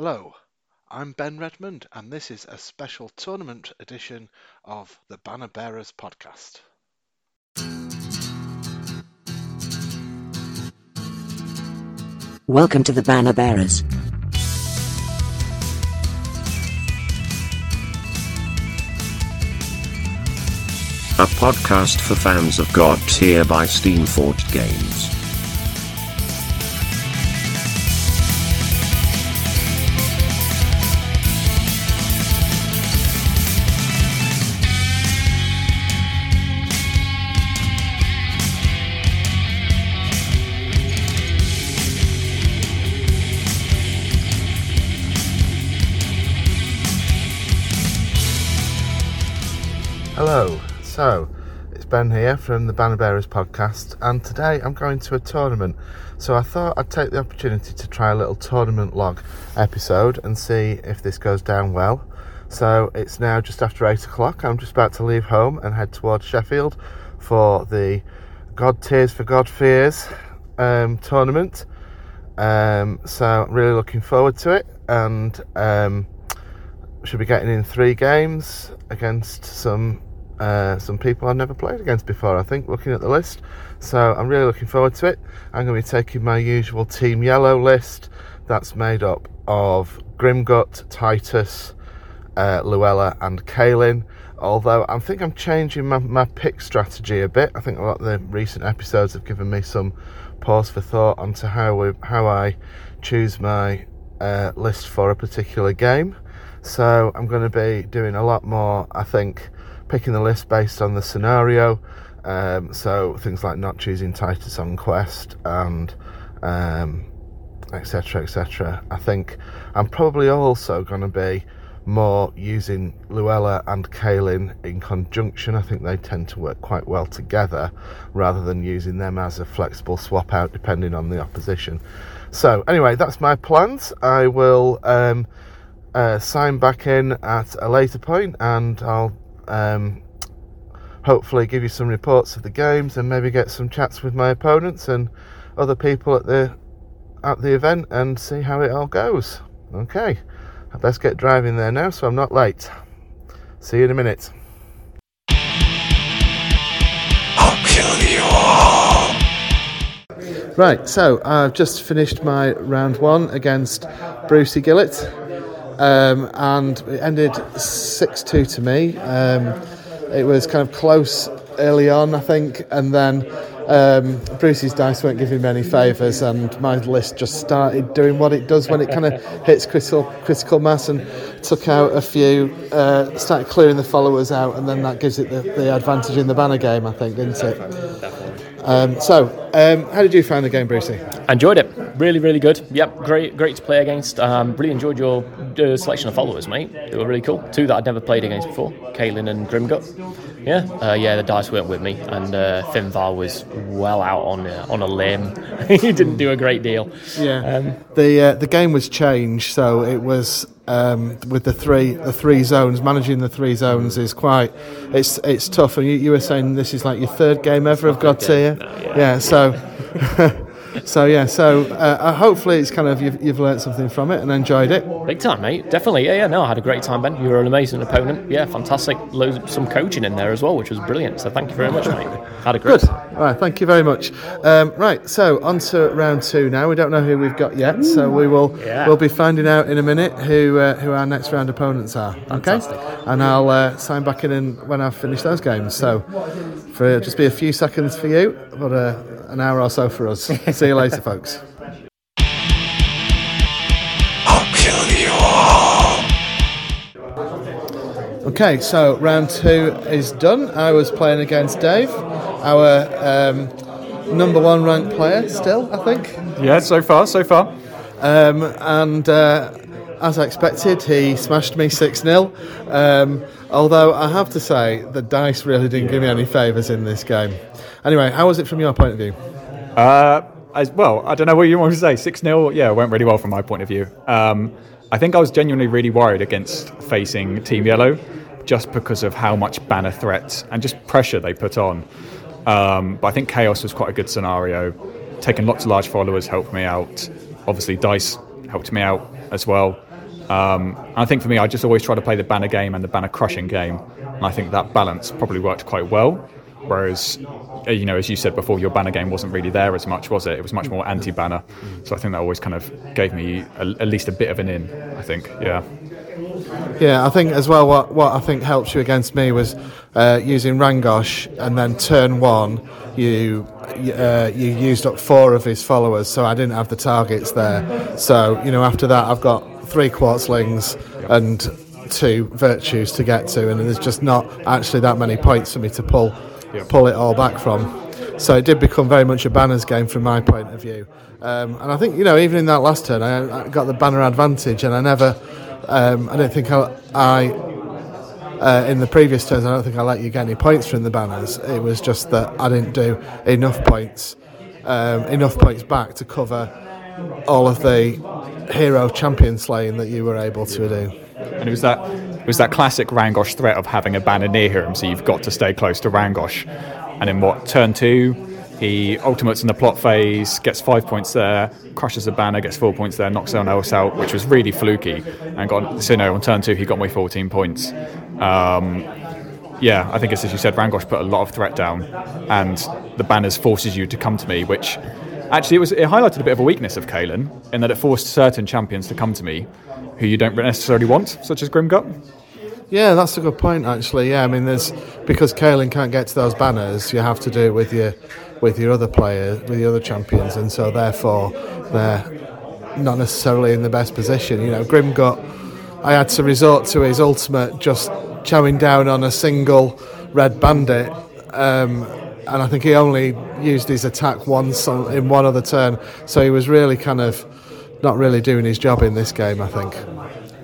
Hello, I'm Ben Redmond, and this is a special tournament edition of the Banner Bearers podcast. Welcome to the Banner Bearers. A podcast for fans of Godtear by Steamforged Games. Ben here from the Banner Bearers podcast, and today I'm going to a tournament. So I thought I'd take the opportunity to try a little tournament log episode and see if this goes down well. So it's now just after eight o'clock. I'm just about to leave home and head towards Sheffield for the Godtears for Godfears um, tournament. Um, so really looking forward to it, and um, should be getting in three games against some uh, some people I've never played against before. I think looking at the list, so I'm really looking forward to it. I'm going to be taking my usual Team Yellow list. That's made up of Grimgut, Titus, uh, Luella, and Kailinn. Although I think I'm changing my, my pick strategy a bit. I think a lot of the recent episodes have given me some pause for thought onto how we, how I choose my uh, list for a particular game. So I'm going to be doing a lot more, I think, picking the list based on the scenario. Um, so things like not choosing Titus on quest and um, etc. etc. I think I'm probably also going to be more using Luella and Kailinn in conjunction. I think they tend to work quite well together rather than using them as a flexible swap out depending on the opposition. So, anyway, that's my plans. I will um, uh, sign back in at a later point and I'll um, hopefully give you some reports of the games and maybe get some chats with my opponents and other people at the at the event and see how it all goes. Okay, I best get driving there now so I'm not late. See you in a minute. Right, so I've just finished my round one against Brucey Gillott, um, and it ended 6 2 to me. Um, it was kind of close early on, I think, and then um, Brucey's dice weren't giving me any favours, and my list just started doing what it does when it kind of hits critical critical mass, and took out a few, uh, started clearing the followers out, and then that gives it the, the advantage in the banner game, I think, didn't it? Um, so, um, how did you find the game, Brucey? Enjoyed it. Really, really good. Yep, great, great to play against. Um, really enjoyed your uh, selection of followers, mate. They were really cool. Two that I'd never played against before, Kailinn and Grimgut. Yeah, uh, yeah. The dice weren't with me, and uh, Finvarr was well out on uh, on a limb. he didn't do a great deal. Yeah. Um, the uh, the game was changed, so it was um, with the three the three zones. Managing the three zones is quite it's it's tough. And you, you were saying this is like your third game ever of Godtear. yeah. So. So yeah, so uh, hopefully it's kind of you've, you've learnt something from it and enjoyed it. Big time, mate. Definitely. Yeah, yeah. No, I had a great time, Ben. You were an amazing opponent. Yeah, fantastic. Loads of, some coaching in there as well, which was brilliant. So thank you very much, mate. Had a great. Good. All right, thank you very much. Um, right, so on to round two now. We don't know who we've got yet, so we will Yeah. we'll be finding out in a minute who uh, who our next round opponents are. Okay, Fantastic. and I'll uh, sign back in and when I've finished those games. So for just be a few seconds for you, but uh, an hour or so for us. See you later, folks. Okay, so round two is done. I was playing against Dave, our um, number one ranked player still, I think. Yeah, so far, so far. Um, and uh, as I expected, he smashed me 6 0. Um, although I have to say, the dice really didn't give me any favours in this game. Anyway, how was it from your point of view? Uh, as well, I don't know what you want to say. 6 0, yeah, went really well from my point of view. Um, I think I was genuinely really worried against facing Team Yellow just because of how much banner threats and just pressure they put on. Um, but I think Chaos was quite a good scenario. Taking lots of large followers helped me out. Obviously, Dice helped me out as well. Um, I think for me, I just always try to play the banner game and the banner crushing game, and I think that balance probably worked quite well. Whereas, uh, you know, as you said before, your banner game wasn't really there as much, was it? It was much more anti-banner. So I think that always kind of gave me a, at least a bit of an in. I think, yeah. Yeah, I think as well. What what I think helped you against me was uh, using Rangosh, and then turn one, you uh, you used up four of his followers, so I didn't have the targets there. So you know, after that, I've got three quartzlings and two virtues to get to, and there's just not actually that many points for me to pull pull it all back from. So it did become very much a banners game from my point of view. Um, and I think you know, even in that last turn, I, I got the banner advantage, and I never, um, I don't think I, I uh, in the previous turns, I don't think I let you get any points from the banners. It was just that I didn't do enough points, um, enough points back to cover all of the hero champion slaying that you were able to do. And it was that it was that classic Rangosh threat of having a banner near him, so you've got to stay close to Rangosh. And in what turn two, he ultimates in the plot phase, gets five points there, crushes the banner, gets four points there, knocks someone else out, which was really fluky. And got so no, on turn two, he got me 14 points. Um, yeah, I think it's as you said, Rangosh put a lot of threat down, and the banners forces you to come to me, which actually it was it highlighted a bit of a weakness of Kailinn in that it forced certain champions to come to me who you don't necessarily want, such as Grimgut. Yeah, that's a good point. Actually, yeah. I mean, there's because Kailinn can't get to those banners, you have to do it with your with your other players, with your other champions, and so therefore they're not necessarily in the best position. You know, Grimgut, I had to resort to his ultimate just chowing down on a single red bandit. Um, and I think he only used his attack once on, in one other turn, so he was really kind of not really doing his job in this game. I think.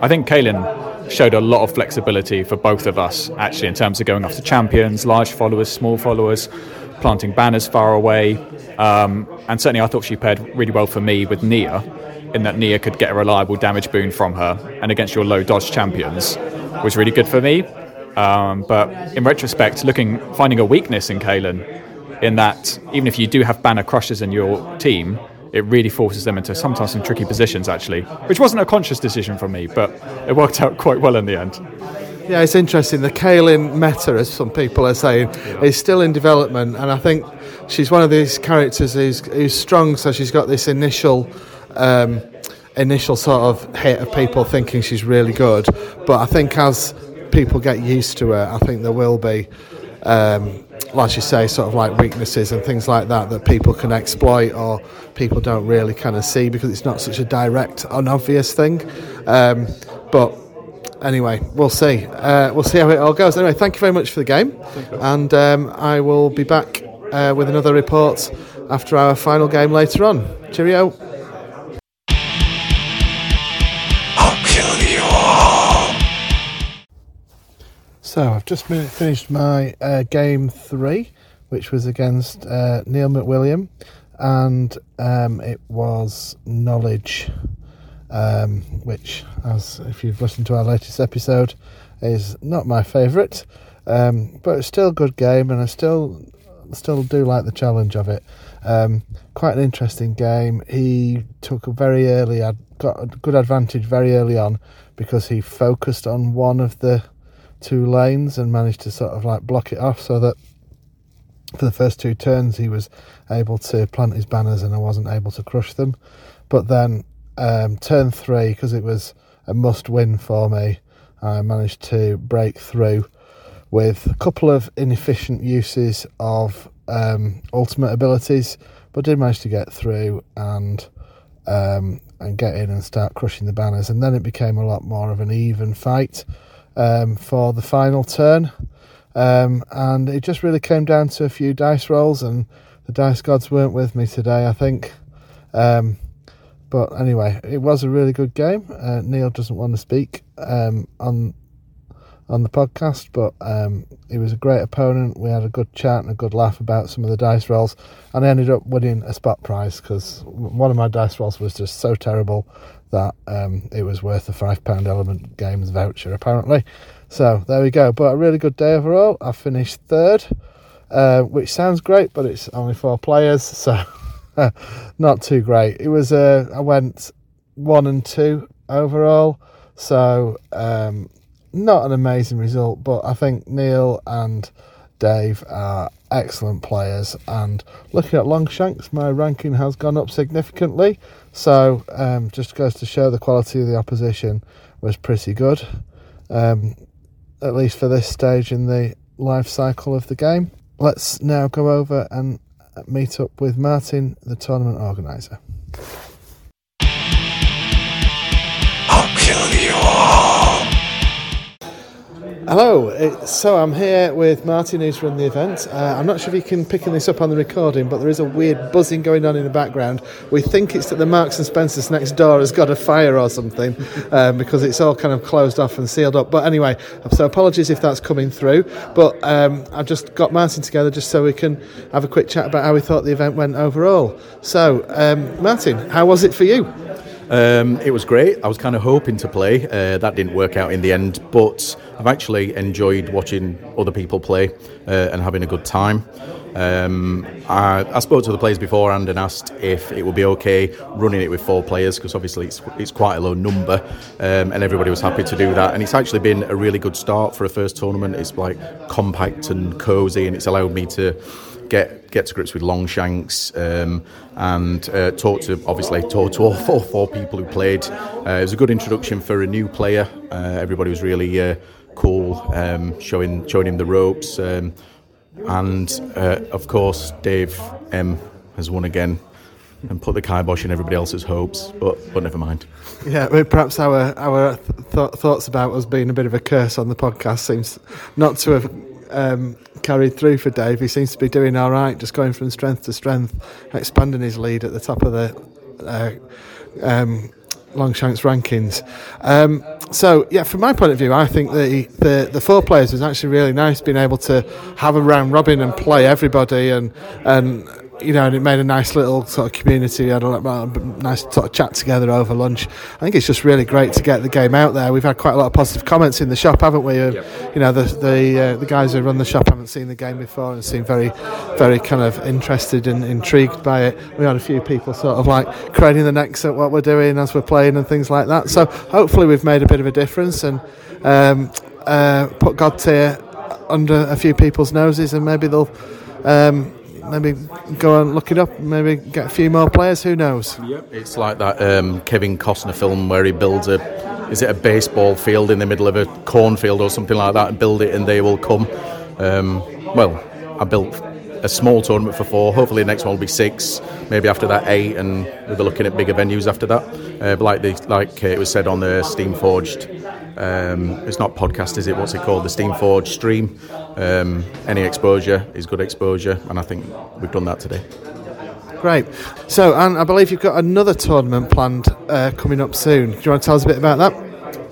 I think Kailinn showed a lot of flexibility for both of us, actually, in terms of going after champions, large followers, small followers, planting banners far away. Um, and certainly, I thought she paired really well for me with Nia, in that Nia could get a reliable damage boon from her, and against your low dodge champions was really good for me. Um, but in retrospect, looking finding a weakness in Kailinn, in that even if you do have banner crushers in your team, it really forces them into sometimes some tricky positions actually, which wasn't a conscious decision from me, but it worked out quite well in the end. Yeah, it's interesting. The Kailinn meta, as some people are saying, yeah. is still in development, and I think she's one of these characters who's, who's strong. So she's got this initial. Um, initial sort of hit of people thinking she's really good but I think as people get used to her I think there will be um, like you say, sort of like weaknesses and things like that that people can exploit or people don't really kind of see because it's not such a direct, unobvious thing. Um, but anyway, we'll see. Uh, we'll see how it all goes. Anyway, thank you very much for the game, and um, I will be back uh, with another report after our final game later on. Cheerio. So I've just finished my uh, game three, which was against uh, Neil McWilliam, and um, it was knowledge, um, which, as if you've listened to our latest episode, is not my favourite, um, but it's still a good game, and I still still do like the challenge of it. Um, quite an interesting game. He took a very early, got a good advantage very early on because he focused on one of the two lanes and managed to sort of like block it off so that for the first two turns he was able to plant his banners and I wasn't able to crush them. But then um, turn three, because it was a must win for me, I managed to break through with a couple of inefficient uses of um, ultimate abilities, but did manage to get through and um, and get in and start crushing the banners. And then it became a lot more of an even fight um, for the final turn. Um, and it just really came down to a few dice rolls, and the dice gods weren't with me today, I think. Um, but anyway, it was a really good game. Uh, Neil doesn't want to speak um, on on the podcast, but um, he was a great opponent. We had a good chat and a good laugh about some of the dice rolls, and I ended up winning a spot prize because one of my dice rolls was just so terrible that um, it was worth a five pound Element Games voucher apparently. So there we go. But a really good day overall. I finished third, uh, which sounds great, but it's only four players, so not too great. It was uh, I went one and two overall. So, um, not an amazing result, but I think Neil and Dave are excellent players. And looking at Longshanks, my ranking has gone up significantly. So, um, just goes to show the quality of the opposition was pretty good, um, at least for this stage in the life cycle of the game. Let's now go over and meet up with Martin, the tournament organiser. I'll kill you all. Hello, so I'm here with Martin who's run the event. Uh, I'm not sure if you can picking this up on the recording, but there is a weird buzzing going on in the background. We think it's that the Marks and Spencers next door has got a fire or something um, because it's all kind of closed off and sealed up. But anyway, so apologies if that's coming through. But um, I've just got Martin together just so we can have a quick chat about how we thought the event went overall. So, um, Martin, how was it for you? Um, it was great. I was kind of hoping to play. Uh, that didn't work out in the end, but I've actually enjoyed watching other people play uh, and having a good time. Um, I, I spoke to the players beforehand and asked if it would be okay running it with four players because obviously it's, it's quite a low number, um, and everybody was happy to do that. And it's actually been a really good start for a first tournament. It's like compact and cosy, and it's allowed me to get get to grips with Longshanks um, and uh, talk to obviously talk to all four, four people who played. Uh, it was a good introduction for a new player. Uh, everybody was really uh, cool, um, showing showing him the ropes, um, and uh, of course Dave M has won again. And put the kibosh in everybody else's hopes, but but never mind. Yeah, well, perhaps our our th- thoughts about us being a bit of a curse on the podcast seems not to have um, carried through for Dave. He seems to be doing all right, just going from strength to strength, expanding his lead at the top of the uh, um, Longshanks rankings. Um, so, yeah, from my point of view, I think the, the the four players was actually really nice, being able to have a round robin and play everybody and and you know, and it made a nice little sort of community. We had a nice sort of chat together over lunch. I think it's just really great to get the game out there. We've had quite a lot of positive comments in the shop, haven't we? Uh, You know, the the uh, the guys who run the shop haven't seen the game before and seem very, very kind of interested and intrigued by it. We had a few people sort of like craning the necks at what we're doing as we're playing and things like that. So hopefully we've made a bit of a difference and um, uh, put Godtear under a few people's noses and maybe they'll. Um, Maybe go and look it up. Maybe get a few more players. Who knows? Yep. It's like that um, Kevin Costner film where he builds a, is it a baseball field in the middle of a cornfield or something like that, and build it and they will come. Um, well, I built a small tournament for four. Hopefully, the next one will be six. Maybe after that, eight, and we'll be looking at bigger venues after that. Uh, but like the, like it was said on the Steamforged, um, it's not podcast, is it? What's it called? The Steamforged stream. Um, any exposure is good exposure, and I think we've done that today. Great. So, and I believe you've got another tournament planned uh, coming up soon. Do you want to tell us a bit about that?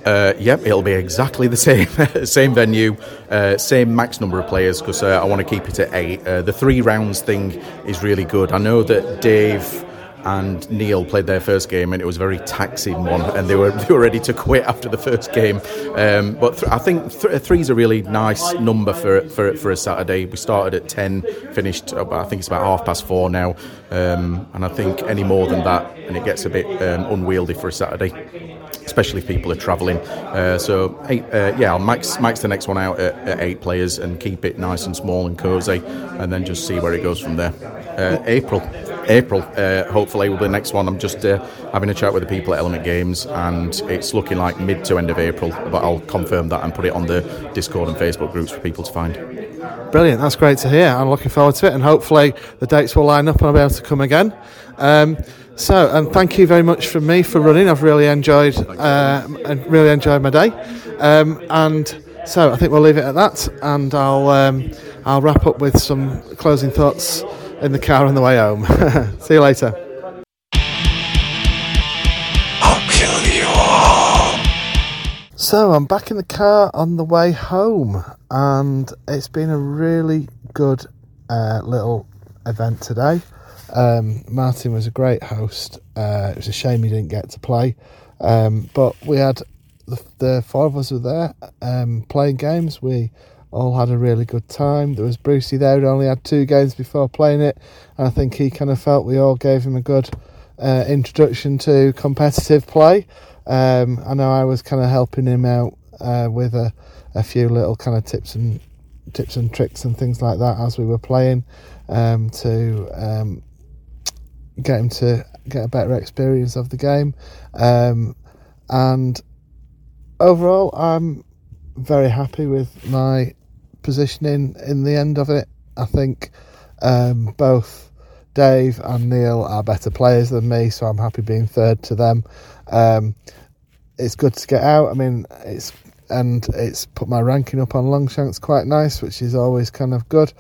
Uh, yep, it'll be exactly the same, same venue, uh, same max number of players because uh, I want to keep it at eight. Uh, the three rounds thing is really good. I know that Dave and Neil played their first game and it was a very taxing one, and they were they were ready to quit after the first game. Um, but th- I think th- three's a really nice number for for for a Saturday. We started at ten, finished. I think it's about half past four now, um, and I think any more than that, and it gets a bit um, unwieldy for a Saturday especially if people are travelling. Uh, so eight, uh, yeah, max max the next one out at, at eight players and keep it nice and small and cosy, and then just see where it goes from there. Uh, April, April, uh, hopefully will be the next one. I'm just uh, having a chat with the people at Element Games, and it's looking like mid to end of April, but I'll confirm that and put it on the Discord and Facebook groups for people to find. Brilliant. That's great to hear. I'm looking forward to it, and hopefully the dates will line up and I'll be able to come again. Um, so, and thank you very much from me for running. I've really enjoyed, uh, and really enjoyed my day. Um, and so, I think we'll leave it at that, and I'll um, I'll wrap up with some closing thoughts in the car on the way home. See you later. I'll kill you all. So I'm back in the car on the way home, and it's been a really good uh, little event today. Um, Martin was a great host. Uh, it was a shame he didn't get to play, um, but we had the, the four of us were there um, playing games. We all had a really good time. There was Brucey there who only had two games before playing it, and I think he kind of felt we all gave him a good uh, introduction to competitive play. Um, I know I was kind of helping him out uh, with a, a few little kind of tips and tips and tricks and things like that as we were playing um, to um, get him to get a better experience of the game. Um, and overall, I'm very happy with my positioning in the end of it. I think um, both Dave and Neil are better players than me, so I'm happy being third to them. Um, it's good to get out. I mean, it's and it's put my ranking up on Longshanks quite nice, which is always kind of good.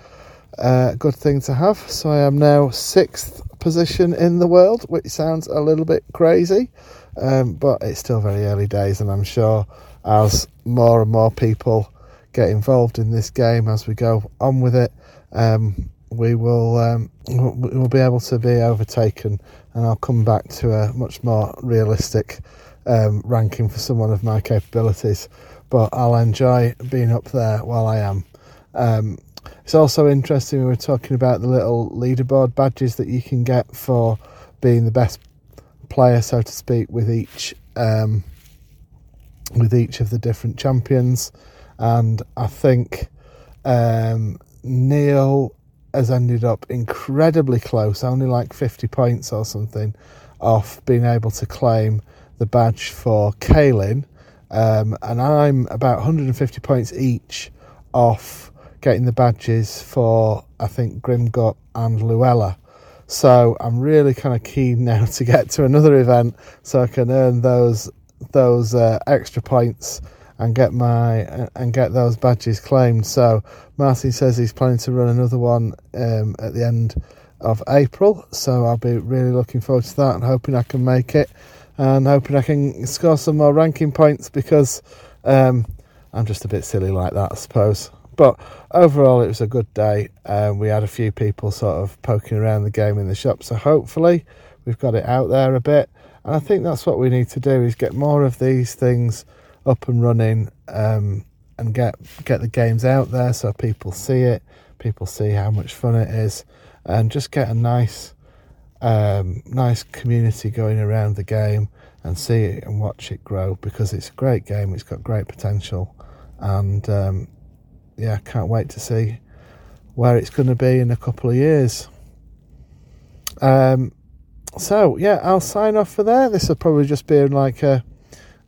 Uh, good thing to have. So I am now sixth position in the world, which sounds a little bit crazy, um, but it's still very early days, and I'm sure as more and more people get involved in this game as we go on with it, um, we will um, we'll be able to be overtaken, and I'll come back to a much more realistic um, ranking for someone of my capabilities. But I'll enjoy being up there while I am. Um, it's also interesting we were talking about the little leaderboard badges that you can get for being the best player, so to speak, with each um, with each of the different champions. And I think um, Neil has ended up incredibly close, only like 50 points or something, off being able to claim the badge for Kailinn. Um, and I'm about 150 points each off getting the badges for, I think, Grimgut and Luella. So I'm really kind of keen now to get to another event so I can earn those those uh, extra points and get my and get those badges claimed. So Martin says he's planning to run another one um, at the end of April. So I'll be really looking forward to that and hoping I can make it and hoping I can score some more ranking points because um, I'm just a bit silly like that, I suppose. But overall, it was a good day. Um, we had a few people sort of poking around the game in the shop, so hopefully we've got it out there a bit. And I think that's what we need to do is get more of these things up and running um, and get get the games out there so people see it, people see how much fun it is, and just get a nice um, nice community going around the game and see it and watch it grow because it's a great game. It's got great potential, and um, yeah, can't wait to see where it's going to be in a couple of years. Um, so yeah, I'll sign off for there. This will probably just be like a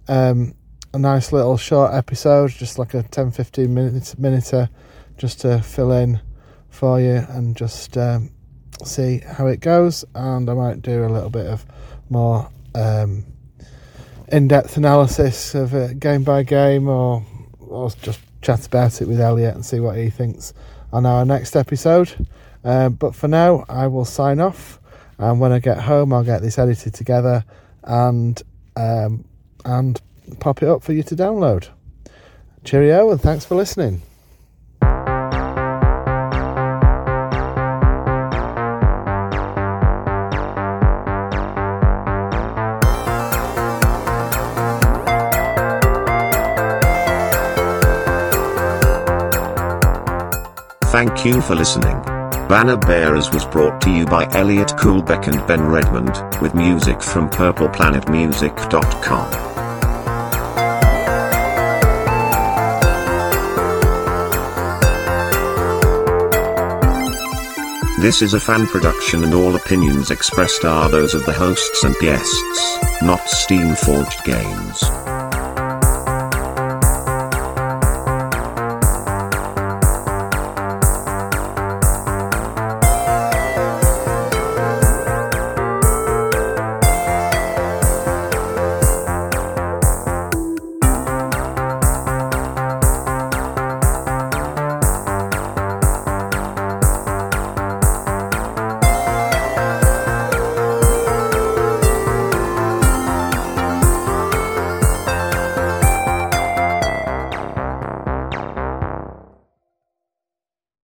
um, a nice little short episode, just like a 10 15 minute, minute just to fill in for you and just um, see how it goes. And I might do a little bit of more um, in depth analysis of it game by game or, or just chat about it with Elliot and see what he thinks on our next episode. Uh, but for now, I will sign off and when I get home, I'll get this edited together and um, and pop it up for you to download. Cheerio, and thanks for listening. Thank you for listening. Banner Bearers was brought to you by Elliot Coolbeck and Ben Redmond, with music from PurplePlanetMusic.com. This is a fan production and all opinions expressed are those of the hosts and guests, not Steamforged Games.